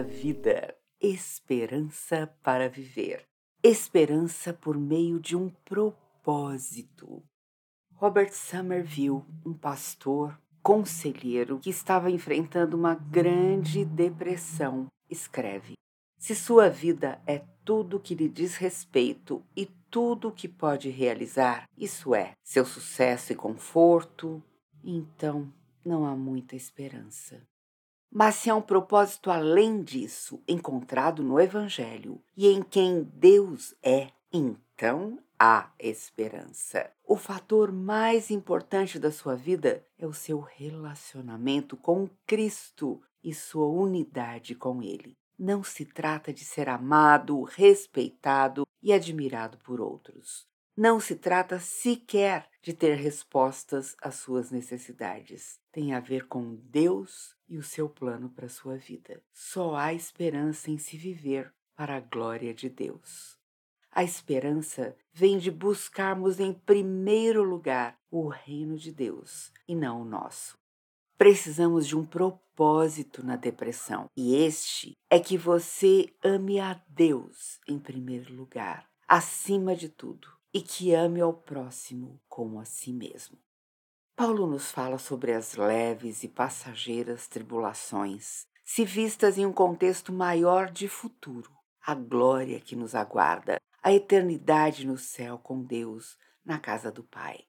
vida, esperança para viver, esperança por meio de um propósito. Robert Somerville, um pastor, conselheiro que estava enfrentando uma grande depressão, escreve: Se sua vida é tudo que lhe diz respeito e tudo que pode realizar, isso é, seu sucesso e conforto, então não há muita esperança. Mas se há um propósito além disso, encontrado no Evangelho e em quem Deus é, então há esperança. O fator mais importante da sua vida é o seu relacionamento com Cristo e sua unidade com Ele. Não se trata de ser amado, respeitado e admirado por outros. Não se trata sequer de ter respostas às suas necessidades. Tem a ver com Deus e o seu plano para a sua vida. Só há esperança em se viver para a glória de Deus. A esperança vem de buscarmos em primeiro lugar o reino de Deus e não o nosso. Precisamos de um propósito na depressão, e este é que você ame a Deus em primeiro lugar, acima de tudo e que ame ao próximo como a si mesmo. Paulo nos fala sobre as leves e passageiras tribulações, se vistas em um contexto maior de futuro, a glória que nos aguarda, a eternidade no céu com Deus, na casa do Pai.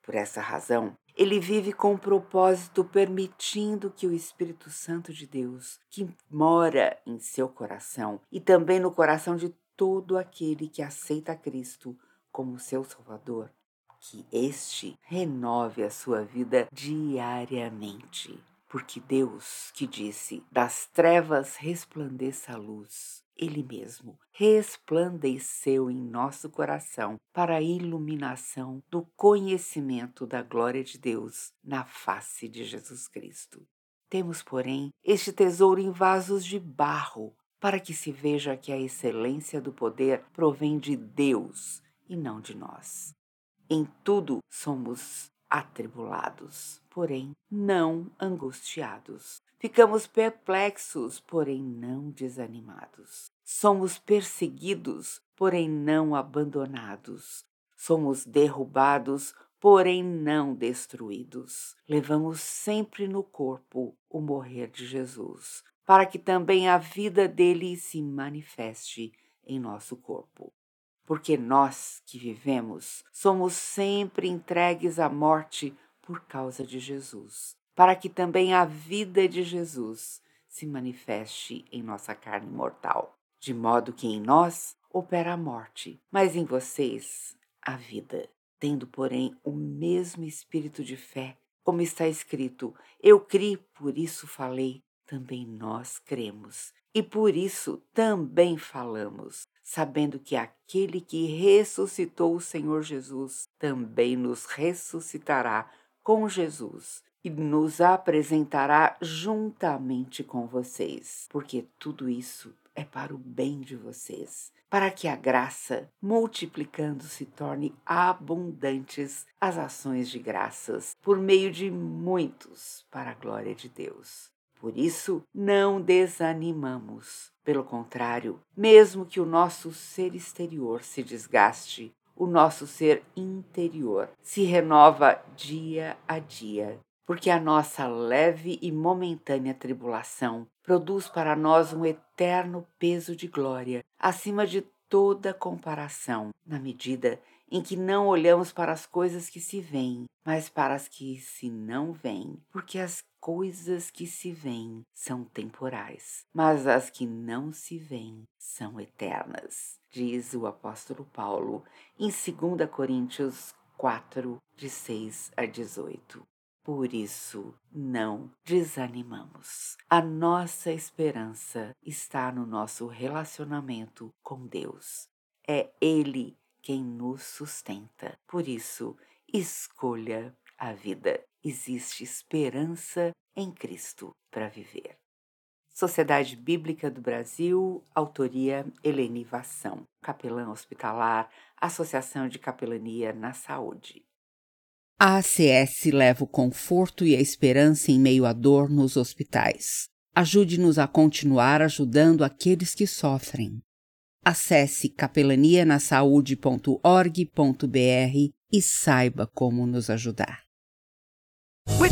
Por essa razão, ele vive com um propósito permitindo que o Espírito Santo de Deus, que mora em seu coração e também no coração de todo aquele que aceita Cristo, como seu Salvador, que este renove a sua vida diariamente. Porque Deus, que disse: Das trevas resplandeça a luz, Ele mesmo resplandeceu em nosso coração para a iluminação do conhecimento da glória de Deus na face de Jesus Cristo. Temos, porém, este tesouro em vasos de barro, para que se veja que a excelência do poder provém de Deus e não de nós. Em tudo somos atribulados, porém não angustiados. Ficamos perplexos, porém não desanimados. Somos perseguidos, porém não abandonados. Somos derrubados, porém não destruídos. Levamos sempre no corpo o morrer de Jesus, para que também a vida dele se manifeste em nosso corpo porque nós que vivemos somos sempre entregues à morte por causa de Jesus, para que também a vida de Jesus se manifeste em nossa carne mortal, de modo que em nós opera a morte, mas em vocês a vida. Tendo, porém, o mesmo espírito de fé, como está escrito: Eu criei, por isso falei, também nós cremos, e por isso também falamos, sabendo que aquele que ressuscitou o Senhor Jesus também nos ressuscitará com Jesus e nos apresentará juntamente com vocês, porque tudo isso é para o bem de vocês, para que a graça, multiplicando, se torne abundantes as ações de graças por meio de muitos para a glória de Deus. Por isso, não desanimamos. Pelo contrário, mesmo que o nosso ser exterior se desgaste, o nosso ser interior se renova dia a dia, porque a nossa leve e momentânea tribulação produz para nós um eterno peso de glória, acima de toda comparação, na medida em que não olhamos para as coisas que se veem, mas para as que se não veem, porque as coisas que se veem são temporais, mas as que não se veem são eternas, diz o apóstolo Paulo em 2 Coríntios 4, de 6 a 18. Por isso, não desanimamos. A nossa esperança está no nosso relacionamento com Deus. É Ele quem nos sustenta. Por isso, escolha a vida. Existe esperança em Cristo para viver. Sociedade Bíblica do Brasil, autoria Helene Vação, capelã hospitalar, Associação de Capelania na Saúde. A ACS leva o conforto e a esperança em meio à dor nos hospitais. Ajude-nos a continuar ajudando aqueles que sofrem. Acesse capelanianasaude.org.br e saiba como nos ajudar.